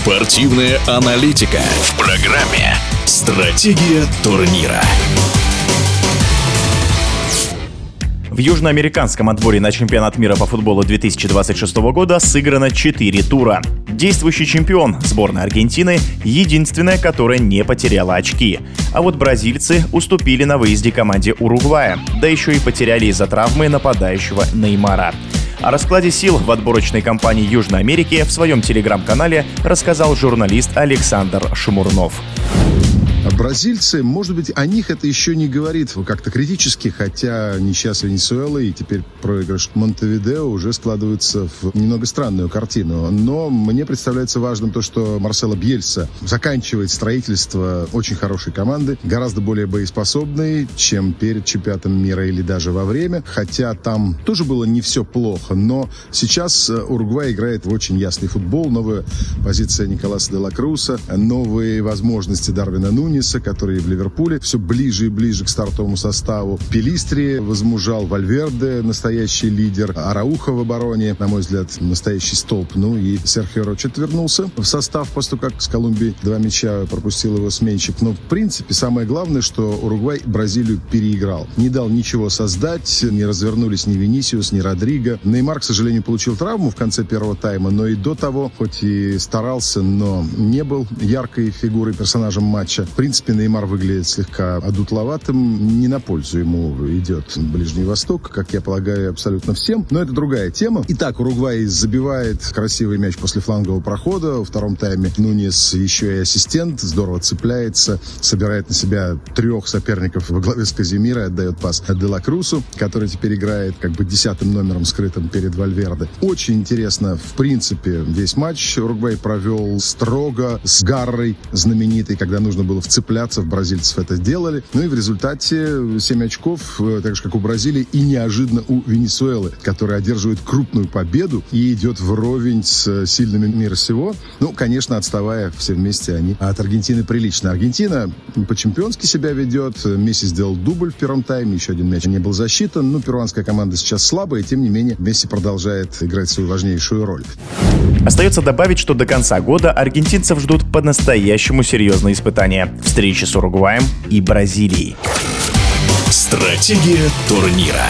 Спортивная аналитика в программе «Стратегия турнира». В южноамериканском отборе на чемпионат мира по футболу 2026 года сыграно 4 тура. Действующий чемпион сборной Аргентины – единственная, которая не потеряла очки. А вот бразильцы уступили на выезде команде Уругвая, да еще и потеряли из-за травмы нападающего Неймара. О раскладе сил в отборочной кампании Южной Америки в своем телеграм-канале рассказал журналист Александр Шумурнов. Бразильцы, может быть, о них это еще не говорит как-то критически, хотя несчастье Венесуэлы и теперь проигрыш Монтевидео уже складываются в немного странную картину. Но мне представляется важным то, что Марсело Бьельса заканчивает строительство очень хорошей команды, гораздо более боеспособной, чем перед чемпионатом мира или даже во время. Хотя там тоже было не все плохо, но сейчас э, Уругвай играет в очень ясный футбол. Новая позиция Николаса де ла Круса, новые возможности Дарвина Нуни, Нуниса, который в Ливерпуле все ближе и ближе к стартовому составу. Пелистри возмужал Вальверде, настоящий лидер. Арауха в обороне, на мой взгляд, настоящий столб. Ну и Серхио Рочет вернулся в состав после того, как с Колумбией два мяча пропустил его сменщик. Но, в принципе, самое главное, что Уругвай Бразилию переиграл. Не дал ничего создать, не развернулись ни Венисиус, ни Родриго. Неймар, к сожалению, получил травму в конце первого тайма, но и до того, хоть и старался, но не был яркой фигурой персонажем матча принципе, Неймар выглядит слегка одутловатым. Не на пользу ему идет Ближний Восток, как я полагаю, абсолютно всем. Но это другая тема. Итак, Уругвай забивает красивый мяч после флангового прохода. Во втором тайме Нунес еще и ассистент. Здорово цепляется, собирает на себя трех соперников во главе с Казимира, отдает пас Дела Крусу, который теперь играет как бы десятым номером скрытым перед Вальверде. Очень интересно, в принципе, весь матч Уругвай провел строго с Гаррой знаменитой, когда нужно было в цепляться бразильцев это сделали. Ну и в результате 7 очков, э, так же как у Бразилии, и неожиданно у Венесуэлы, которая одерживает крупную победу и идет вровень с э, сильными мира всего. Ну, конечно, отставая все вместе они от Аргентины прилично. Аргентина по-чемпионски себя ведет. Месси сделал дубль в первом тайме, еще один мяч не был засчитан. Ну, перуанская команда сейчас слабая, и тем не менее Месси продолжает играть свою важнейшую роль. Остается добавить, что до конца года аргентинцев ждут по-настоящему серьезные испытания встречи с Уругваем и Бразилией. Стратегия турнира.